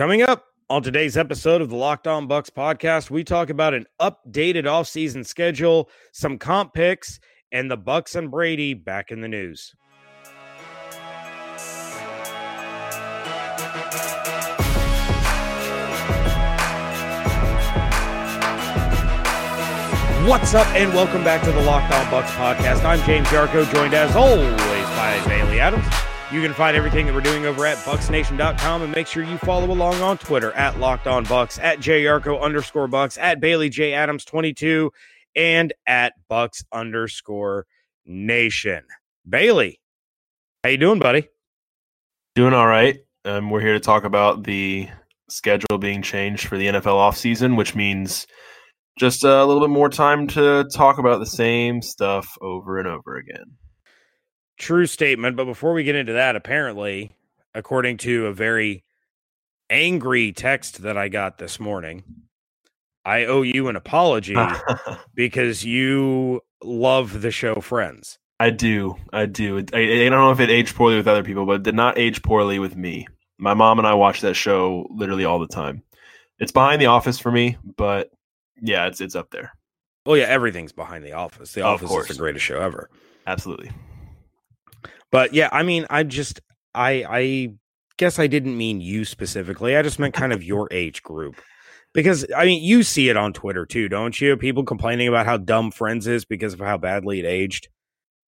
Coming up on today's episode of the Locked On Bucs podcast, we talk about an updated offseason schedule, some comp picks, and the Bucs and Brady back in the news. What's up, and welcome back to the Locked On Bucs podcast. I'm James Yarcho, joined as always by Bailey Adams. You can find everything that we're doing over at bucsnation.com and make sure you follow along on Twitter at Locked On Bucs, at JYarcho underscore Bucs, at Bailey J Adams 22, and at Bucs underscore Nation. Bailey, how you doing, buddy? Doing all right. Um, we're here to talk about the schedule being changed for the NFL offseason, which means just a little bit more time to talk about the same stuff over and over again. True statement. But before we get into that, apparently, according to a very angry text that I got this morning, I owe you an apology because you love the show Friends. I do. I do. I, I, don't know if it aged poorly with other people, but it did not age poorly with me. My mom and I watch that show literally all the time. It's behind The Office for me, but yeah, it's it's up there. Oh yeah, everything's behind The Office. The Office is the greatest show ever. Absolutely. But yeah, I mean, I just I I guess I didn't mean you specifically. I just meant kind of your age group. Because I mean, you see it on Twitter too, don't you? People complaining about how dumb Friends is because of how badly it aged.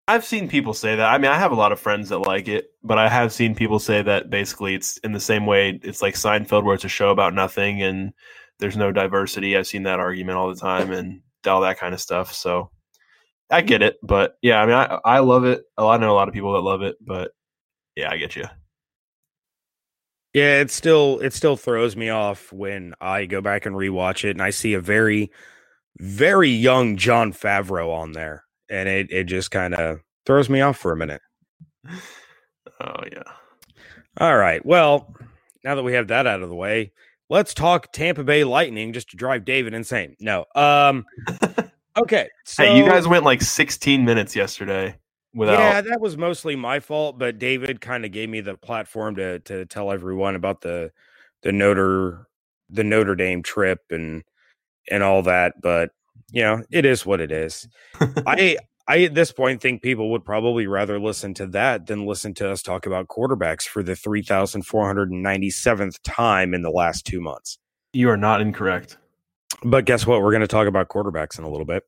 I've seen people say that. I mean, I have a lot of friends that like it, but I have seen people say that basically it's in the same way it's like Seinfeld where it's a show about nothing and there's no diversity. I've seen that argument all the time and all that kind of stuff. So I get it, but yeah, I mean, I I love it. I know a lot of people that love it, but yeah, I get you. Yeah, it still it still throws me off when I go back and rewatch it and I see a very very young Jon Favreau on there, and it it just kind of throws me off for a minute. Oh yeah. All right. Well, now that we have that out of the way, let's talk Tampa Bay Lightning just to drive David insane. No. Um Okay. So, hey, you guys went like 16 minutes yesterday without. Yeah, that was mostly my fault, but David kind of gave me the platform to to tell everyone about the the Notre the Notre Dame trip and and all that. But you know, it is what it is. I I at this point think people would probably rather listen to that than listen to us talk about quarterbacks for the 3,497th time in the last two months. You are not incorrect. But guess what? We're going to talk about quarterbacks in a little bit.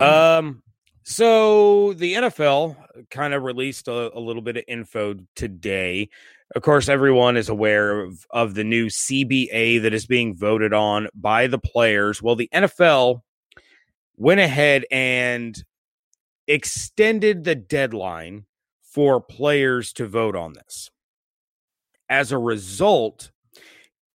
Um, so the NFL kind of released a, a, little bit of info today. Of course, everyone is aware of, of the new CBA that is being voted on by the players. Well, the NFL went ahead and extended the deadline for players to vote on this. As a result,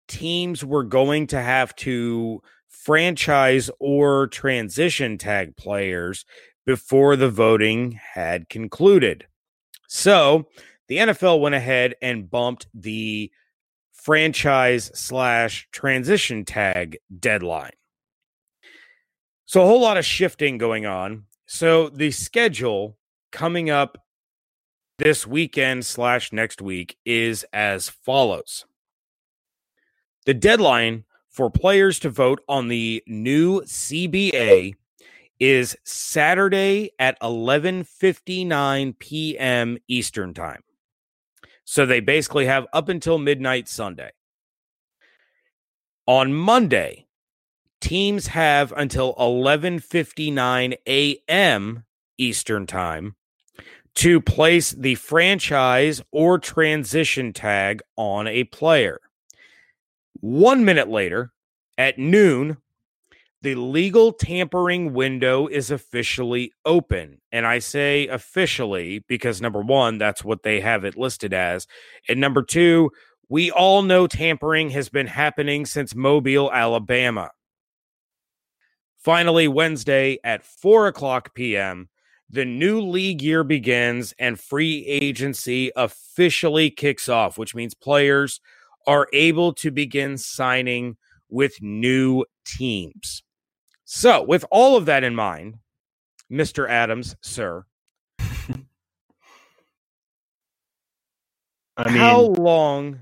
teams were going to have to franchise or transition tag players before the voting had concluded. So the NFL went ahead and bumped the franchise slash transition tag deadline. So a whole lot of shifting going on. So the schedule coming up this weekend slash next week is as follows. The deadline for players to vote on the new CBA is Saturday at 11:59 p.m. Eastern Time. So they basically have up until midnight Sunday. On Monday, teams have until 11:59 a.m. Eastern Time to place the franchise or transition tag on a player. One minute later, at noon, the legal tampering window is officially open. And I say officially because number one, that's what they have it listed as. And number two, we all know tampering has been happening since Mobile, Alabama. Finally, Wednesday at 4 o'clock p.m., the new league year begins and free agency officially kicks off, which means players are able to begin signing with new teams. So, with all of that in mind, Mr. Adams, sir, I mean, how long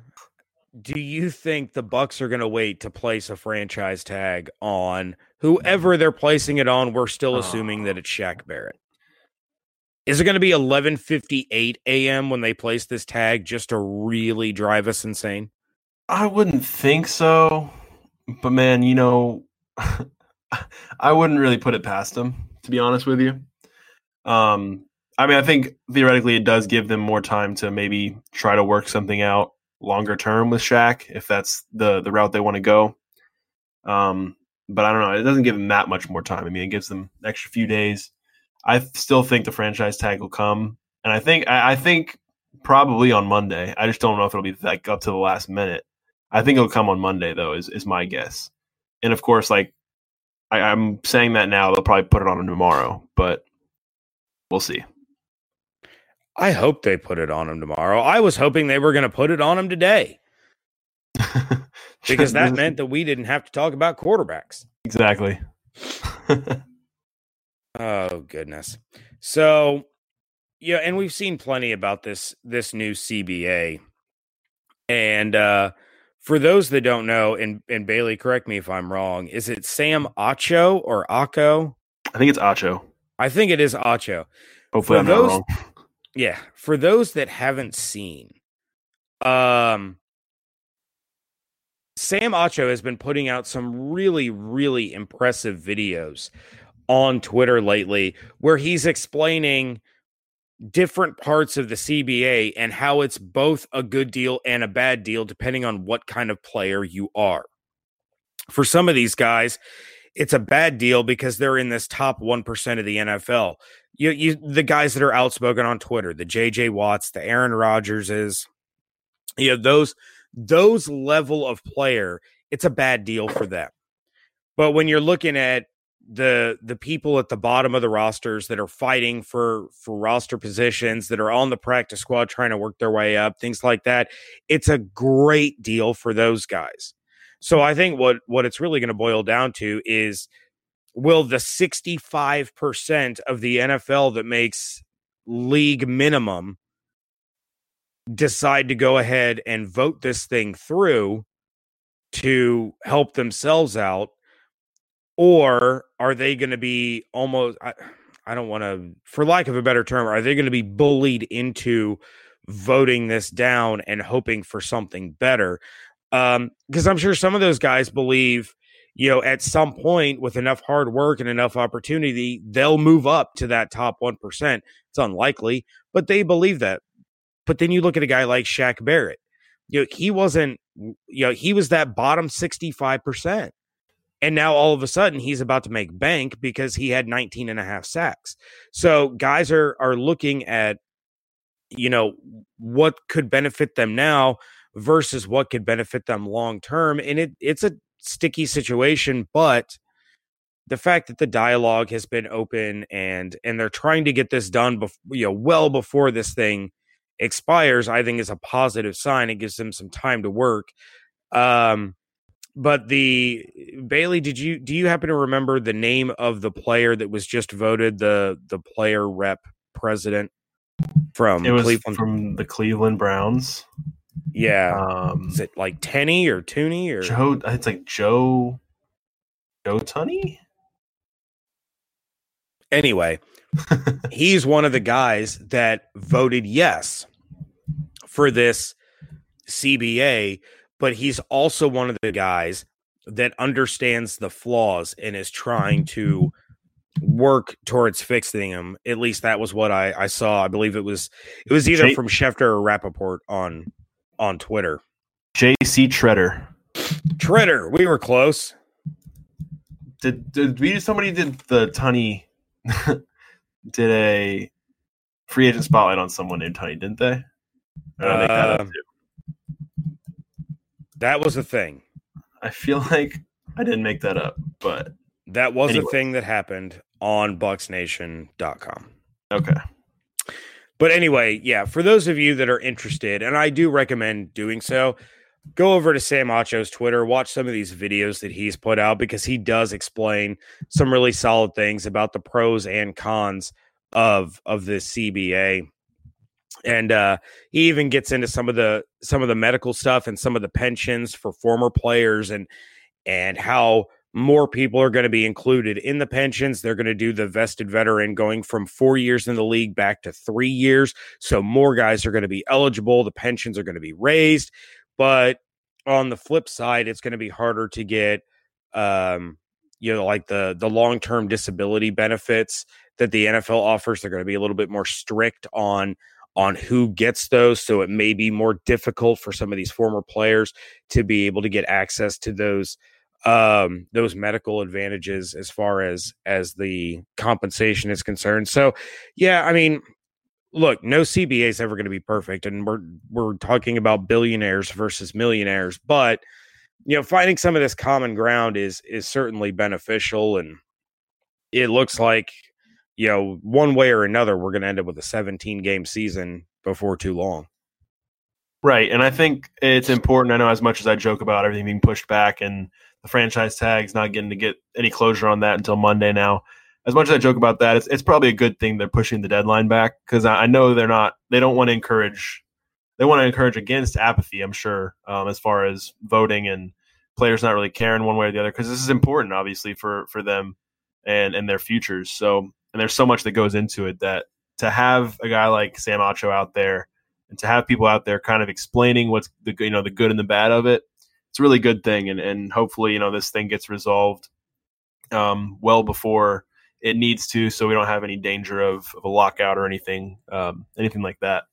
do you think the Bucs are going to wait to place a franchise tag on whoever they're placing it on? We're still assuming that it's Shaq Barrett. Is it going to be 11:58 a.m. when they place this tag just to really drive us insane? I wouldn't think so, but man, you know, I wouldn't really put it past them to be honest with you. Um, I mean, I think theoretically it does give them more time to maybe try to work something out longer term with Shaq if that's the the route they want to go. Um, but I don't know. It doesn't give them that much more time. I mean, it gives them extra few days. I still think the franchise tag will come, and I think I, I think probably on Monday. I just don't know if it'll be like up to the last minute. I think it'll come on Monday though. Is is my guess. And of course, like I, I'm saying that now, they'll probably put it on tomorrow, but we'll see. I hope they put it on him tomorrow. I was hoping they were going to put it on him today because that meant that we didn't have to talk about quarterbacks. Exactly. oh goodness. So, yeah, and we've seen plenty about this this new CBA. And uh for those that don't know, and and Bailey, correct me if I'm wrong, is it Sam Acho or Acho? I think it's Acho. I think it is Acho. Hopefully, for I'm those, not wrong. Yeah, for those that haven't seen, um, Sam Acho has been putting out some really, really impressive videos on Twitter lately where he's explaining different parts of the CBA and how it's both a good deal and a bad deal depending on what kind of player you are. For some of these guys, it's a bad deal because they're in this top 1% of the NFL you, you the guys that are outspoken on Twitter, the JJ Watts, the Aaron Rodgerses, you know, those those level of player, it's a bad deal for them. But when you're looking at the the people at the bottom of the rosters that are fighting for for roster positions that are on the practice squad trying to work their way up things like that it's a great deal for those guys so i think what what it's really going to boil down to is will the 65% of the NFL that makes league minimum decide to go ahead and vote this thing through to help themselves out? Or are they going to be almost, I, I don't want to, for lack of a better term, are they going to be bullied into voting this down and hoping for something better? Um, because I'm sure some of those guys believe you know, at some point with enough hard work and enough opportunity, they'll move up to that top 1%. It's unlikely, but they believe that. But then you look at a guy like Shaq Barrett. You know, he wasn't, you know, he was that bottom 65%. And now all of a sudden he's about to make bank because he had 19 and a half sacks. So guys are are looking at you know what could benefit them now versus what could benefit them long term. And it it's a sticky situation, but the fact that the dialogue has been open and and they're trying to get this done before you know well before this thing expires i think is a positive sign. It gives them some time to work. Um but the bailey did you do you happen to remember the name of the player that was just voted the the player rep president from it was Cleveland? from the Cleveland Browns. Yeah. Um, Is it like Tenny or Tooney or Joe? It's like Joe. Joe Tunney. Anyway, he's one of the guys that voted yes for this CBA, but he's also one of the guys that understands the flaws and is trying to work towards fixing them. At least that was what I, I saw. I believe it was it was either from Schefter or Rapoport on on Twitter. JC Tretter. Tretter, we were close. Did did we somebody did the Tunney did a free agent spotlight on someone named Tunney, didn't they? Uh, that was a thing. I feel like I didn't make that up, but that was anyway. a thing that happened on bucsnation.com. Okay. But anyway, yeah, for those of you that are interested, and I do recommend doing so, go over to Sam Acho's Twitter, watch some of these videos that he's put out because he does explain some really solid things about the pros and cons of of this CBA. And uh, he even gets into some of the some of the medical stuff and some of the pensions for former players and and how more people are going to be included in the pensions. They're going to do the vested veteran going from four years in the league back to three years. So more guys are going to be eligible. The pensions are going to be raised. But on the flip side, it's going to be harder to get, um, you know, like the the long term disability benefits that the NFL offers. They're going to be a little bit more strict on on who gets those. So it may be more difficult for some of these former players to be able to get access to those um those medical advantages as far as as the compensation is concerned so yeah i mean look no cba is ever going to be perfect and we're we're talking about billionaires versus millionaires but you know finding some of this common ground is is certainly beneficial and it looks like you know one way or another we're going to end up with a 17 game season before too long right and i think it's important i know as much as i joke about everything being pushed back and the franchise tag's not getting to get any closure on that until Monday now. As much as I joke about that, it's, it's probably a good thing they're pushing the deadline back because I, I, know they're not, they don't want to encourage, they want to encourage against apathy, I'm sure, um, as far as voting and players not really caring one way or the other because this is important, obviously, for, for them and, and their futures. So, and there's so much that goes into it that to have a guy like Sam Acho out there and to have people out there kind of explaining what's the you know the good and the bad of it it's a really good thing, and and hopefully you know this thing gets resolved um, well before it needs to, so we don't have any danger of, of a lockout or anything um, anything like that.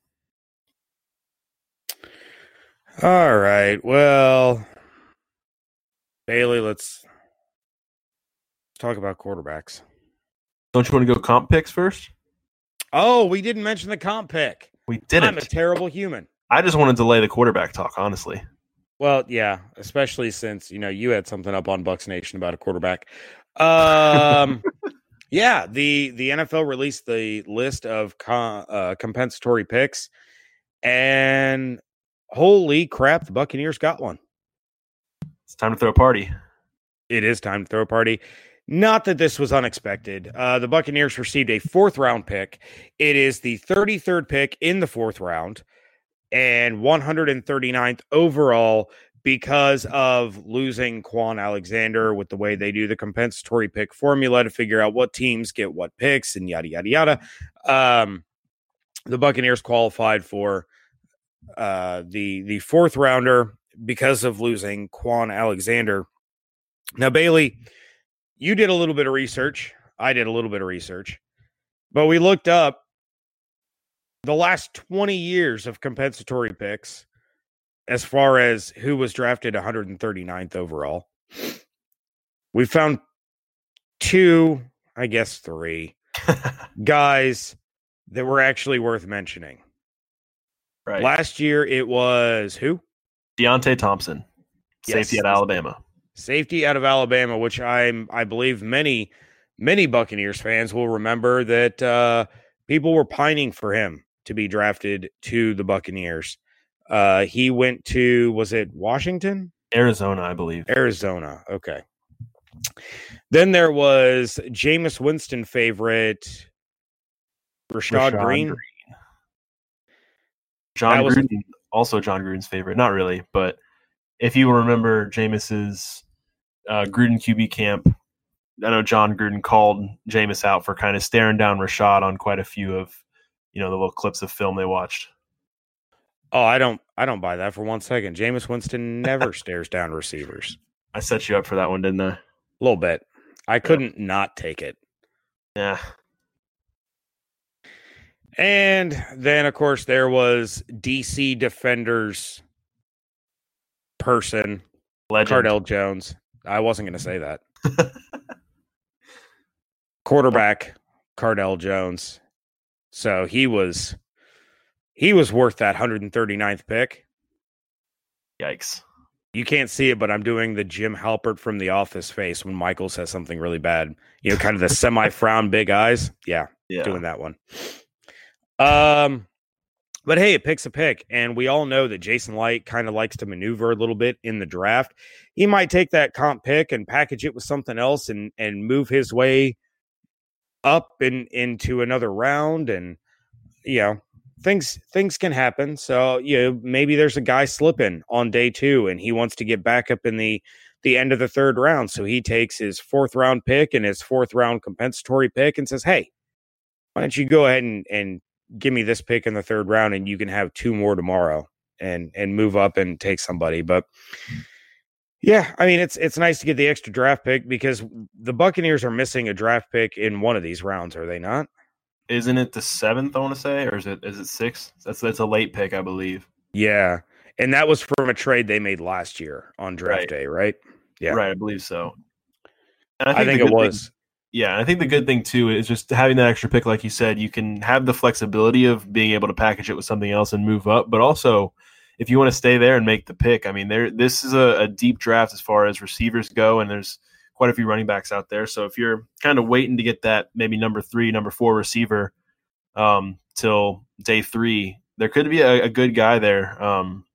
All right. Well, Bailey, let's talk about quarterbacks. Don't you want to go comp picks first? Oh, we didn't mention the comp pick. We didn't. I'm a terrible human. I just want to delay the quarterback talk, honestly. Well, yeah, especially since you know you had something up on Bucs Nation about a quarterback. Um, yeah, the the NFL released the list of com, uh, compensatory picks, and holy crap, the Buccaneers got one. It's time to throw a party. It is time to throw a party. Not that this was unexpected. Uh, the Buccaneers received a fourth round pick. It is the 33rd pick in the fourth round and 139th overall because of losing Kwon Alexander with the way they do the compensatory pick formula to figure out what teams get what picks and yada yada yada. Um, the Buccaneers qualified for uh, the the fourth rounder because of losing Kwon Alexander. Now, Bailey, you did a little bit of research. I did a little bit of research, but we looked up the last 20 years of compensatory picks as far as who was drafted 139th overall. We found two, I guess three guys that were actually worth mentioning. Right. Last year it was who? Deionte Thompson, safety yes. at Alabama. Safety out of Alabama, which I'm I believe many many Buccaneers fans will remember that uh, people were pining for him to be drafted to the Buccaneers. Uh, he went to was it Washington? Arizona, I believe. Arizona. Okay. Then there was Jameis Winston favorite Rashad, Rashad Greene. Greene. Jon was, Gruden, also Jon Gruden's favorite. Not really, but if you remember Jameis's uh, Gruden QB camp, I know Jon Gruden called Jameis out for kind of staring down Rashad on quite a few of you know the little clips of film they watched. Oh, I don't I don't buy that for one second. Jameis Winston never stares down receivers. I set you up for that one, didn't I? A little bit. I couldn't yeah. not take it. Yeah. And then of course there was DC Defenders person Legend. Cardale Jones. I wasn't going to say that. Quarterback Cardale Jones. So he was he was worth that 139th pick. Yikes. You can't see it, but I'm doing the Jim Halpert from The Office face when Michael says something really bad. You know, kind of the semi frown, big eyes. Yeah, yeah, doing that one. Um, but hey, it picks a pick, and we all know that Jason Licht kind of likes to maneuver a little bit in the draft. He might take that comp pick and package it with something else, and and move his way up and into another round and you know things things can happen. So you know maybe there's a guy slipping on day two, and he wants to get back up in the the end of the third round. So he takes his fourth round pick and his fourth round compensatory pick and says, "Hey, why don't you go ahead and and give me this pick in the third round, and you can have two more tomorrow." and and move up and take somebody. But yeah, I mean it's it's nice to get the extra draft pick because the Buccaneers are missing a draft pick in one of these rounds, are they not? Isn't it the seventh? I want to say, or is it is it six? That's that's a late pick, I believe. Yeah, and that was from a trade they made last year on draft Right. day, right? Yeah, right. I believe so. And I think the it good thing- was. Yeah, I think the good thing too is just having that extra pick, like you said, you can have the flexibility of being able to package it with something else and move up. But also, if you want to stay there and make the pick, I mean, there this is a, a deep draft as far as receivers go, and there's quite a few running backs out there. So if you're kind of waiting to get that maybe number three, number four receiver um, till day three, there could be a, a good guy there, um,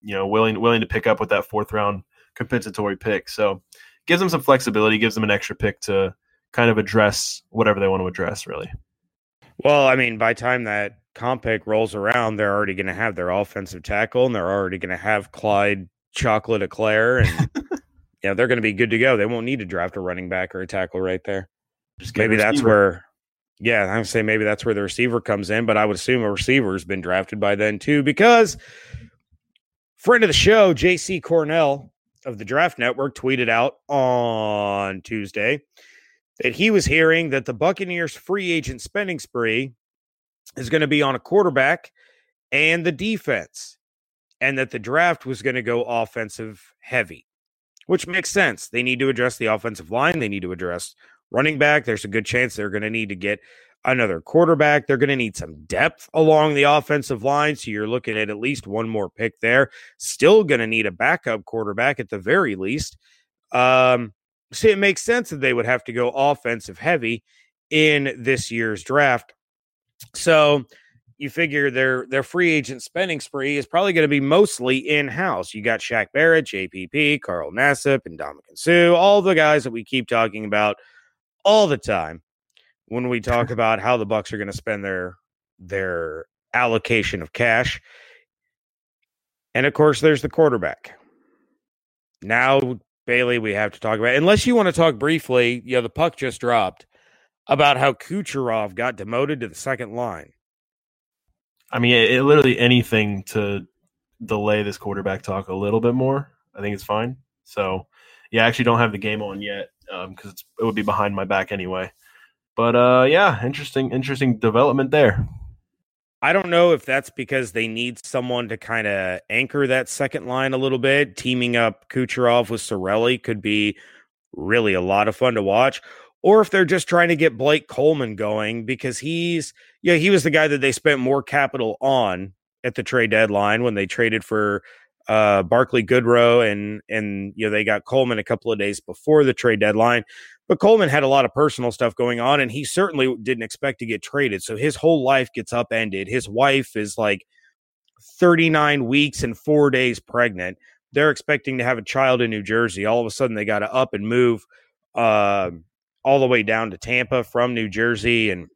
you know, willing willing to pick up with that fourth round compensatory pick. So gives them some flexibility, gives them an extra pick to kind of address whatever they want to address, really. Well, I mean, by time that comp pick rolls around, they're already going to have their offensive tackle, and they're already going to have Clyde Chocolate Eclair, and yeah, they're going to be good to go. They won't need to draft a running back or a tackle right there. Just maybe that's where yeah i'm say maybe that's where the receiver comes in but i would assume a receiver's been drafted by then too because friend of the show jc cornell of the draft network tweeted out on tuesday that he was hearing that the buccaneers free agent spending spree is going to be on a quarterback and the defense and that the draft was going to go offensive heavy which makes sense they need to address the offensive line they need to address running back. There's a good chance they're going to need to get another quarterback. They're going to need some depth along the offensive line. So you're looking at at least one more pick there. Still going to need a backup quarterback at the very least. Um, so it makes sense that they would have to go offensive heavy in this year's draft. So you figure their their free agent spending spree is probably going to be mostly in house. You got Shaq Barrett, JPP, Carl Nassib, and Ndamukong Suh, all the guys that we keep talking about all the time when we talk about how the Bucs are going to spend their their allocation of cash. And of course, there's the quarterback. Now, Bailey, we have to talk about. Unless you want to talk briefly, you know, the puck just dropped about how Kucherov got demoted to the second line. I mean, it, it literally anything to delay this quarterback talk a little bit more. I think it's fine. So, yeah, I actually don't have the game on yet because it's it would be behind my back anyway. But uh, yeah, interesting, interesting development there. I don't know if that's because they need someone to kind of anchor that second line a little bit. Teaming up Kucherov with Cirelli could be really a lot of fun to watch. Or if they're just trying to get Blake Coleman going because he's, yeah, he was the guy that they spent more capital on at the trade deadline when they traded for uh Barclay Goodrow and and you know they got Coleman a couple of days before the trade deadline. But Coleman had a lot of personal stuff going on, and he certainly didn't expect to get traded. So his whole life gets upended. His wife is like 39 weeks and four days pregnant. They're expecting to have a child in New Jersey. All of a sudden, they got to up and move uh, all the way down to Tampa from New Jersey. And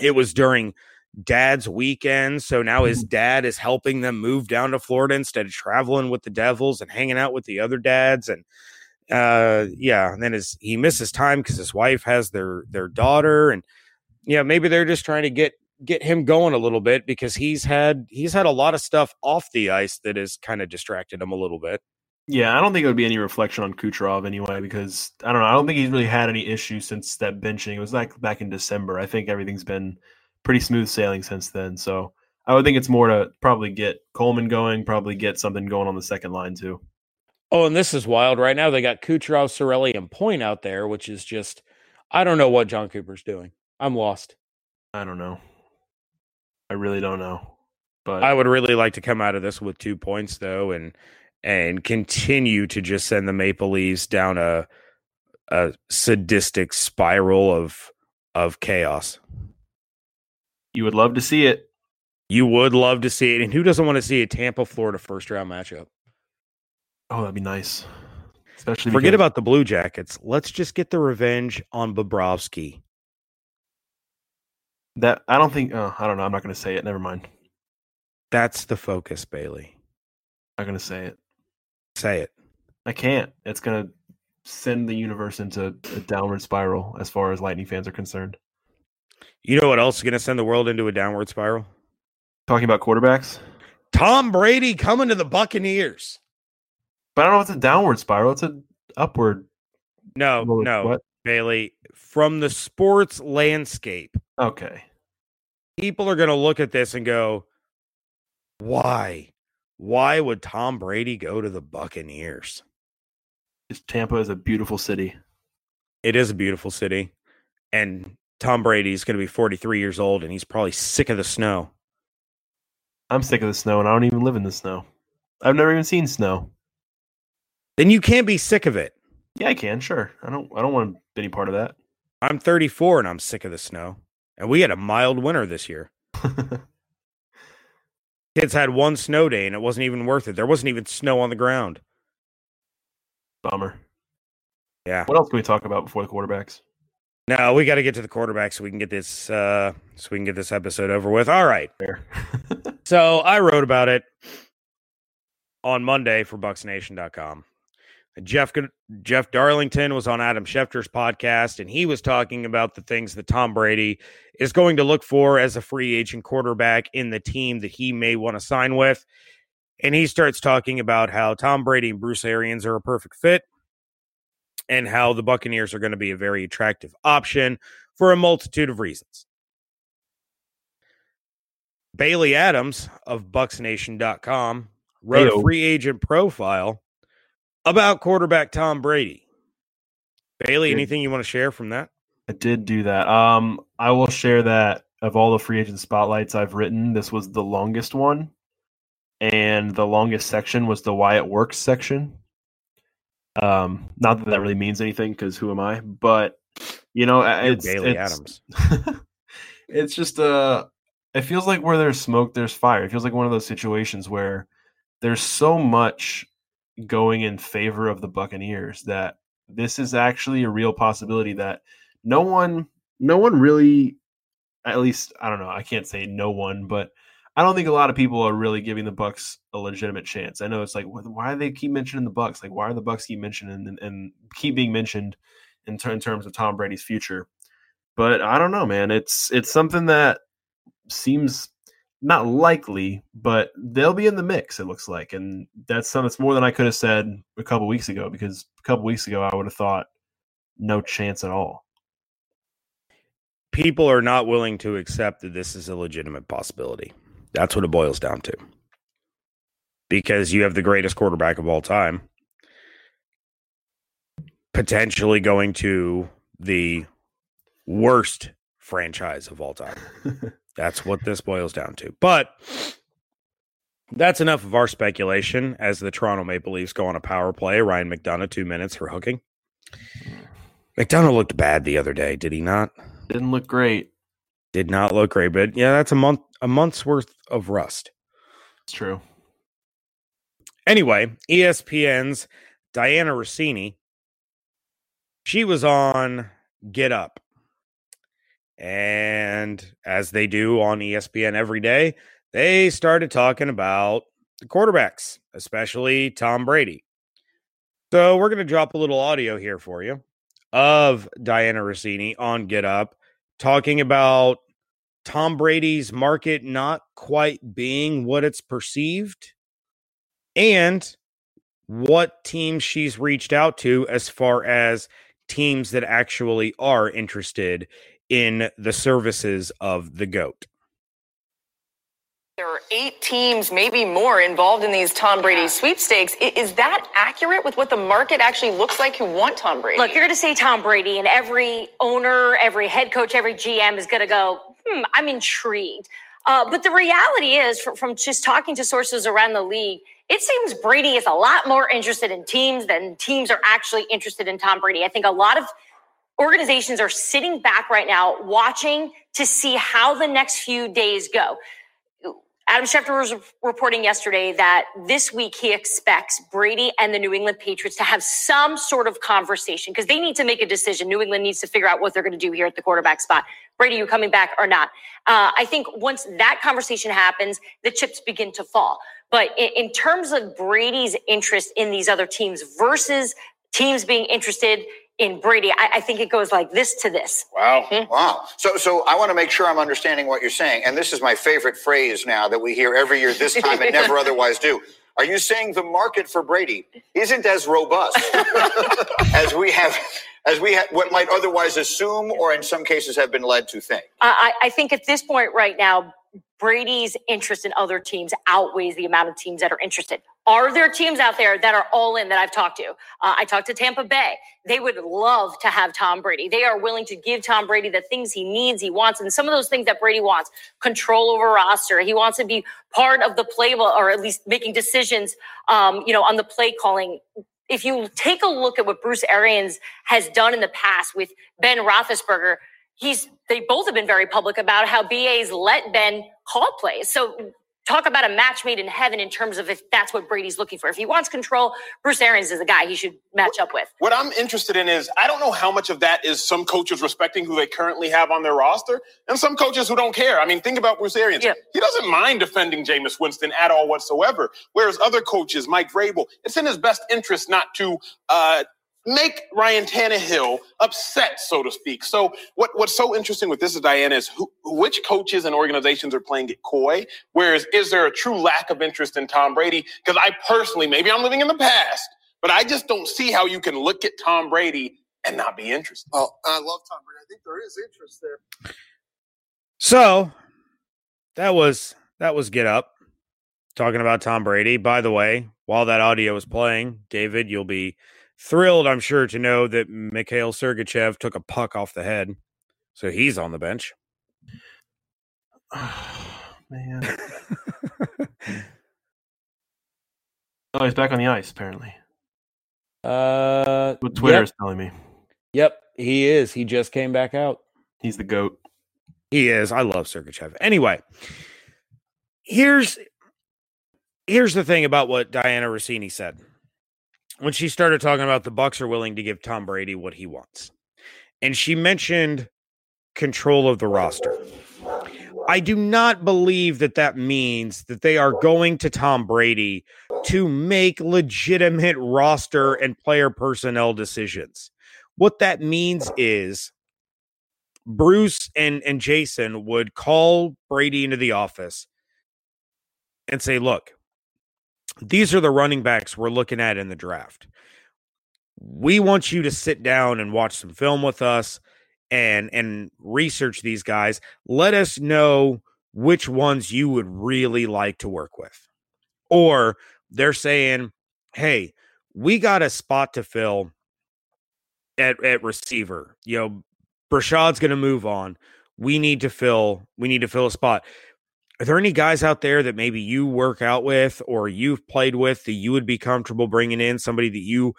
it was during dad's weekend. So now his dad is helping them move down to Florida instead of traveling with the Devils and hanging out with the other dads. And uh yeah and then his he misses time because his wife has their their daughter and yeah maybe they're just trying to get get him going a little bit because he's had he's had a lot of stuff off the ice that has kind of distracted him a little bit Yeah, I don't think it would be any reflection on Kucherov anyway, because I don't know. I don't think he's really had any issues since that benching. It was like back in December. I think everything's been pretty smooth sailing since then. So I would think it's more to probably get Coleman going, probably get something going on the second line too. Oh and this is wild right now they got Kucherov, Cirelli, and Point out there which is just I don't know what Jon Cooper's doing I'm lost I don't know. I really don't know. But I would really like to come out of this with two points though, and and continue to just send the Maple Leafs down a a sadistic spiral of of chaos. you would love to see it. You would love to see it, and who doesn't want to see a Tampa Florida first round matchup? Oh, that'd be nice. Especially Forget because- about the Blue Jackets. Let's just get the revenge on Bobrovsky. that. I don't think. Oh, I don't know. I'm not going to say it. Never mind. That's the focus, Bailey. I'm not gonna say it. Say it. I can't. It's gonna send the universe into a downward spiral as far as Lightning fans are concerned. You know what else is going to send the world into a downward spiral? Talking about quarterbacks. Tom Brady coming to the Buccaneers. But I don't know if it's a downward spiral. It's an upward. No, no, what? Bailey. From the sports landscape. Okay. People are going to look at this and go, why? Why would Tom Brady go to the Buccaneers? Tampa is a beautiful city. It is a beautiful city. And Tom Brady is going to be 43 years old and he's probably sick of the snow. I'm sick of the snow and I don't even live in the snow. I've never even seen snow. Then you can't be sick of it. Yeah, I can, sure. I don't I don't want any part of that. I'm 34 and I'm sick of the snow. And we had a mild winter this year. Kids had one snow day and it wasn't even worth it. There wasn't even snow on the ground. Bummer. Yeah. What else can we talk about before the quarterbacks? No, we got to get to the quarterback so we can get this uh so we can get this episode over with. All right. so I wrote about it on Monday for BucsNation.com. Jeff Jeff Darlington was on Adam Schefter's podcast, and he was talking about the things that Tom Brady is going to look for as a free agent quarterback in the team that he may want to sign with. And he starts talking about how Tom Brady and Bruce Arians are a perfect fit and how the Buccaneers are going to be a very attractive option for a multitude of reasons. Bailey Adams of BucsNation.com wrote Hey-o. a free agent profile about quarterback Tom Brady. Bailey, anything you want to share from that? I did do that. Um, I will share that of all the free agent spotlights I've written, this was the longest one and the longest section was the why it works section. Um, not that that really means anything because who am I? But you know, it's Bailey it's, Adams. it's just uh, it feels like where there's smoke, there's fire. It feels like one of those situations where there's so much going in favor of the Buccaneers that this is actually a real possibility that no one, no one really, at least I don't know, I can't say no one, but I don't think a lot of people are really giving the Bucs a legitimate chance. I know it's like, why do they keep mentioning the Bucs? Like, why are the Bucs keep mentioning and, and keep being mentioned in, ter- in terms of Tom Brady's future? But I don't know, man. It's it's something that seems not likely, but they'll be in the mix. It looks like, and that's. It's more than I could have said a couple weeks ago because a couple weeks ago I would have thought no chance at all. People are not willing to accept that this is a legitimate possibility. That's what it boils down to. Because you have the greatest quarterback of all time potentially going to the worst franchise of all time. that's what this boils down to. But that's enough of our speculation as the Toronto Maple Leafs go on a power play. Ryan McDonagh, two minutes for hooking. McDonagh looked bad the other day, did he not? Didn't look great. Did not look great, but yeah, that's a month a month's worth of rust. It's true. Anyway, ESPN's Dianna Russini, she was on Get Up. And as they do on ESPN every day, they started talking about the quarterbacks, especially Tom Brady. So we're going to drop a little audio here for you of Dianna Russini on Get Up talking about Tom Brady's market not quite being what it's perceived and what teams she's reached out to as far as teams that actually are interested in the services of the GOAT. There are eight teams, maybe more, involved in these Tom Brady sweepstakes. Is that accurate with what the market actually looks like who want Tom Brady? Look, you're going to say Tom Brady, and every owner, every head coach, every GM is going to go, hmm, I'm intrigued. Uh, but the reality is, from, from just talking to sources around the league, it seems Brady is a lot more interested in teams than teams are actually interested in Tom Brady. I think a lot of organizations are sitting back right now watching to see how the next few days go. Adam Schefter was reporting yesterday that this week he expects Brady and the New England Patriots to have some sort of conversation because they need to make a decision. New England needs to figure out what they're going to do here at the quarterback spot. Brady, you coming back or not? Uh, I think once that conversation happens, the chips begin to fall. But in, in terms of Brady's interest in these other teams versus teams being interested in Brady. I, I, think it goes like this to this. Wow. Hmm? Wow. So so I want to make sure I'm understanding what you're saying. And this is my favorite phrase now that we hear every year this time and never otherwise do. Are you saying the market for Brady isn't as robust as we have as we ha- what might otherwise assume or in some cases have been led to think? I, I think at this point right now, Brady's interest in other teams outweighs the amount of teams that are interested. Are there teams out there that are all in that I've talked to? Uh, I talked to Tampa Bay. They would love to have Tom Brady. They are willing to give Tom Brady the things he needs, he wants, and some of those things that Brady wants control over roster. He wants to be part of the play, or at least making decisions, um, you know, on the play calling if you take a look at what Bruce Arians has done in the past with Ben Roethlisberger, he's they both have been very public about how BA's let Ben call plays. So talk about a match made in heaven in terms of if that's what Brady's looking for. If he wants control, Bruce Arians is the guy he should match up with. What I'm interested in is I don't know how much of that is some coaches respecting who they currently have on their roster and some coaches who don't care. I mean, think about Bruce Arians. Yeah. He doesn't mind defending Jameis Winston at all whatsoever. Whereas other coaches, Mike Vrabel, it's in his best interest not to uh, make Ryan Tannehill upset, so to speak. So what, what's so interesting with this is Dianna is who, which coaches and organizations are playing it coy? Whereas is there a true lack of interest in Tom Brady? Because I personally, maybe I'm living in the past, but I just don't see how you can look at Tom Brady and not be interested. Oh, I love Tom Brady. I think there is interest there. So that was that was get up talking about Tom Brady. By the way, while that audio was playing, David, you'll be Thrilled, I'm sure, to know that Mikhail Sergachev took a puck off the head. So he's on the bench. Oh, man. oh, he's back on the ice, apparently. Uh, what Twitter yep. is telling me. Yep, he is. He just came back out. He's the goat. He is. I love Sergachev. Anyway, here's here's the thing about what Dianna Russini said when she started talking about the Bucs are willing to give Tom Brady what he wants. And she mentioned control of the roster. I do not believe that that means that they are going to Tom Brady to make legitimate roster and player personnel decisions. What that means is Bruce and, and Jason would call Brady into the office and say, Look, these are the running backs we're looking at in the draft. We want you to sit down and watch some film with us and and research these guys. Let us know which ones you would really like to work with. Or they're saying, "Hey, we got a spot to fill at at receiver. You know, Breshad's going to move on. We need to fill we need to fill a spot are there any guys out there that maybe you work out with or you've played with that you would be comfortable bringing in? Somebody that you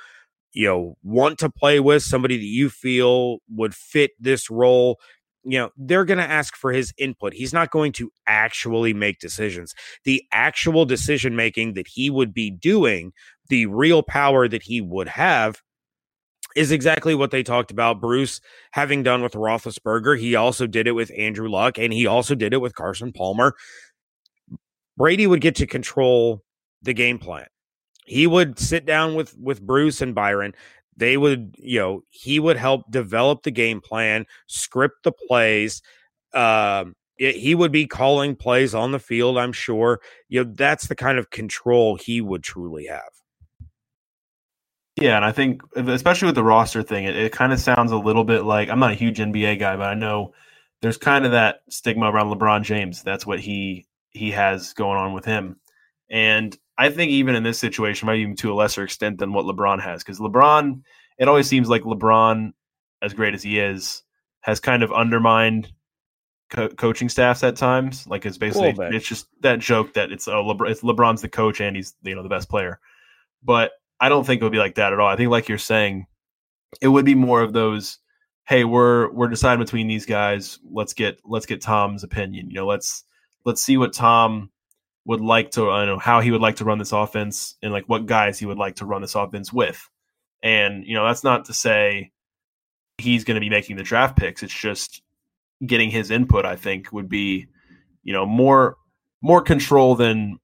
you know want to play with somebody that you feel would fit this role? You know they're going to ask for his input. He's not going to actually make decisions. The actual decision making that he would be doing the real power that he would have is exactly what they talked about. Bruce having done with Roethlisberger, he also did it with Andrew Luck, and he also did it with Carson Palmer. Brady would get to control the game plan. He would sit down with with Bruce and Byron. They would, you know, he would help develop the game plan, script the plays. Um, it, he would be calling plays on the field. I'm sure. You know, that's the kind of control he would truly have. Yeah, and I think uh, especially with the roster thing, it, it kind of sounds a little bit like I'm not a huge NBA guy, but I know there's kind of that stigma around LeBron James. That's what he he has going on with him. And I think even in this situation, maybe even to a lesser extent than what LeBron has, because LeBron, it always seems like LeBron, as great as he is, has kind of undermined co- coaching staffs at times. Like it's basically it's just that joke that it's oh LeBron, it's LeBron's the coach and he's you know the best player. But I don't think it would be like that at all. I think, like you're saying, it would be more of those. Hey, we're we're deciding between these guys. Let's get let's get Tom's opinion. You know, let's let's see what Tom would like to I know how he would like to run this offense and like what guys he would like to run this offense with. And you know, that's not to say he's going to be making the draft picks. It's just getting his input I think would be you know more more control than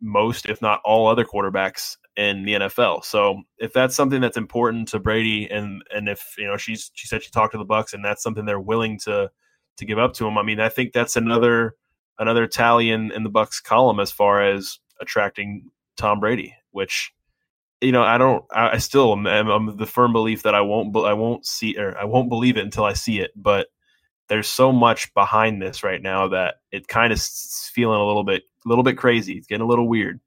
most if not all other quarterbacks in the NFL. So if that's something that's important to Brady and and if you know she's she said she talked to the Bucs and that's something they're willing to to give up to him, I mean I think that's another another tally in, in the Bucs column as far as attracting Tom Brady, which you know I don't I, I still am, I'm the firm belief that I won't but I won't see or I won't believe it until I see it, but there's so much behind this right now that it kind of feeling a little bit a little bit crazy. It's getting a little weird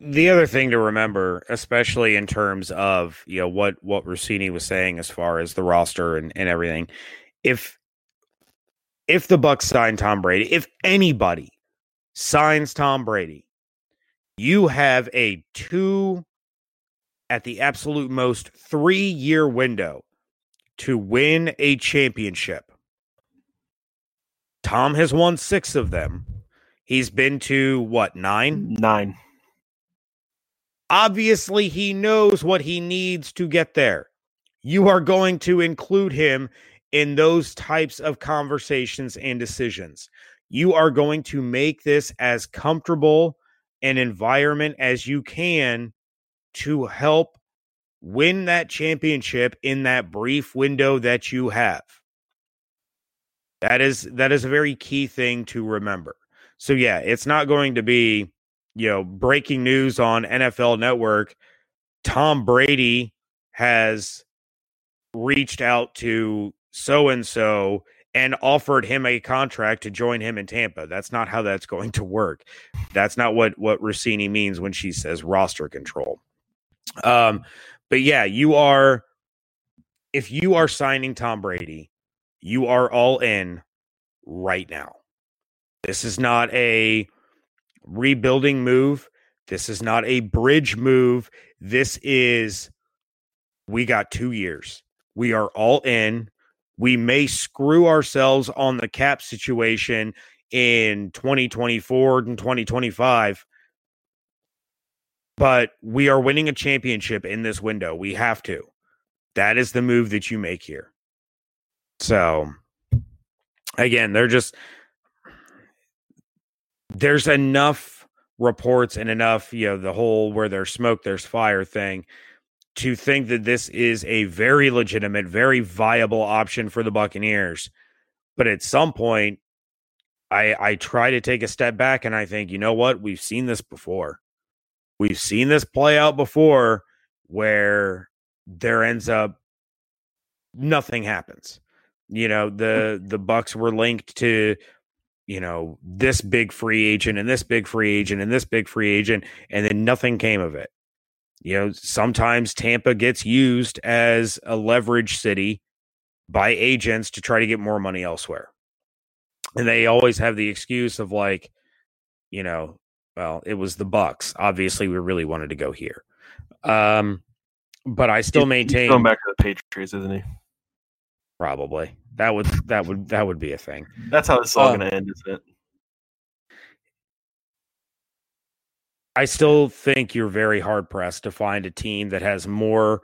the other thing to remember, especially in terms of you know what what Russini was saying as far as the roster and, and everything, if if the Bucs sign Tom Brady, if anybody signs Tom Brady, you have a two at the absolute most three year window to win a championship. Tom has won six of them. He's been to what, nine? Nine. Obviously, he knows what he needs to get there. You are going to include him in those types of conversations and decisions. You are going to make this as comfortable an environment as you can to help win that championship in that brief window that you have. That is that is a very key thing to remember. So yeah, it's not going to be you know, breaking news on NFL Network, Tom Brady has reached out to so and so and offered him a contract to join him in Tampa. That's not how that's going to work. That's not what what Russini means when she says roster control. Um, but yeah, you are if you are signing Tom Brady, you are all in right now. This is not a rebuilding move. This is not a bridge move. This is, we got two years. We are all in. We may screw ourselves on the cap situation in 2024 and 2025, but we are winning a championship in this window. We have to. That is the move that you make here. So, again, they're just there's enough reports and enough, you know, the whole where there's smoke, there's fire thing to think that this is a very legitimate, very viable option for the Buccaneers. But at some point, I I try to take a step back and I think, you know what? We've seen this before. We've seen this play out before where there ends up nothing happens. You know, the mm. the Bucs were linked to you know, this big free agent and this big free agent and this big free agent, and then nothing came of it. You know, sometimes Tampa gets used as a leverage city by agents to try to get more money elsewhere. And they always have the excuse of like, you know, well, it was the Bucs. Obviously, we really wanted to go here. Um, but I still maintain He's going back to the Patriots, isn't he? Probably. That would that would that would be a thing. That's how this is all uh, going to end, isn't it? I still think you're very hard pressed to find a team that has more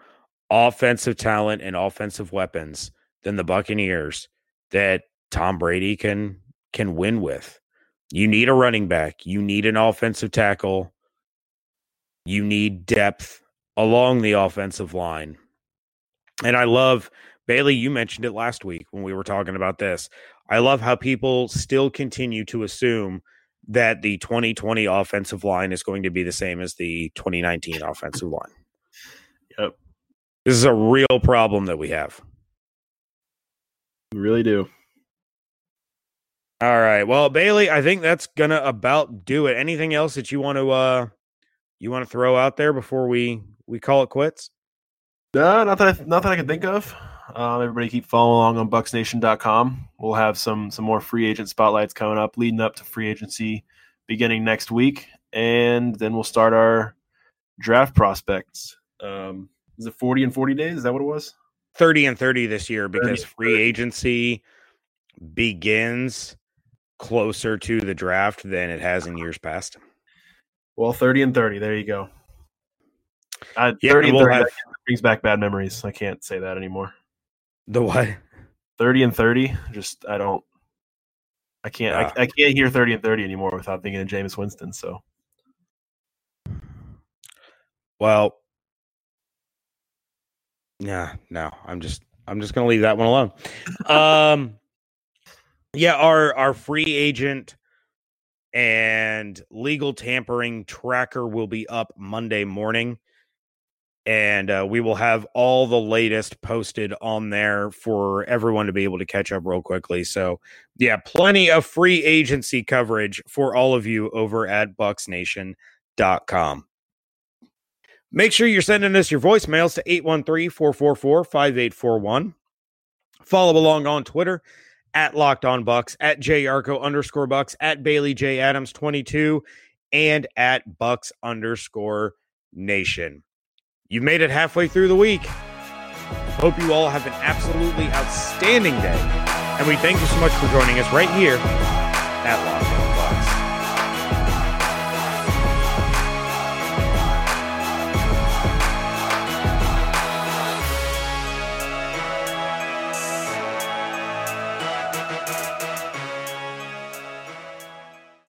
offensive talent and offensive weapons than the Buccaneers that Tom Brady can can win with. You need a running back, you need an offensive tackle, you need depth along the offensive line. And I love Bailey, you mentioned it last week when we were talking about this. I love how people still continue to assume that the 2020 offensive line is going to be the same as the 2019 offensive line. Yep. This is a real problem that we have. We really do. All right. Well, Bailey, I think that's gonna about do it. Anything else that you want to uh you want to throw out there before we we call it quits? No, nothing. Nothing I can think of. Um, everybody keep following along on bucsnation.com. We'll have some some more free agent spotlights coming up leading up to free agency beginning next week. And then we'll start our draft prospects. Um, is it 40 and 40 days? Is that what it was? 30 and 30 this year because free agency begins closer to the draft than it has in years past. Well, 30 and 30. There you go. Uh, Yeah, 30 and we'll 30 have- brings back bad memories. I can't say that anymore. The what? 30 and 30, just I don't I can't Ah. I, I can't hear 30 and 30 anymore without thinking of Jameis Winston, so Well, yeah, no, I'm just I'm just gonna leave that one alone. um, yeah, our our free agent and legal tampering tracker will be up Monday morning, and uh, we will have all the latest posted on there for everyone to be able to catch up real quickly. So, yeah, plenty of free agency coverage for all of you over at BucsNation.com. Make sure you're sending us your voicemails to 813 444 5841. Follow along on Twitter at Locked On Bucs, at JArco underscore Bucs, at Bailey J Adams 22, and at Bucs underscore Nation. You've made it halfway through the week. Hope you all have an absolutely outstanding day. And we thank you so much for joining us right here at Locked On.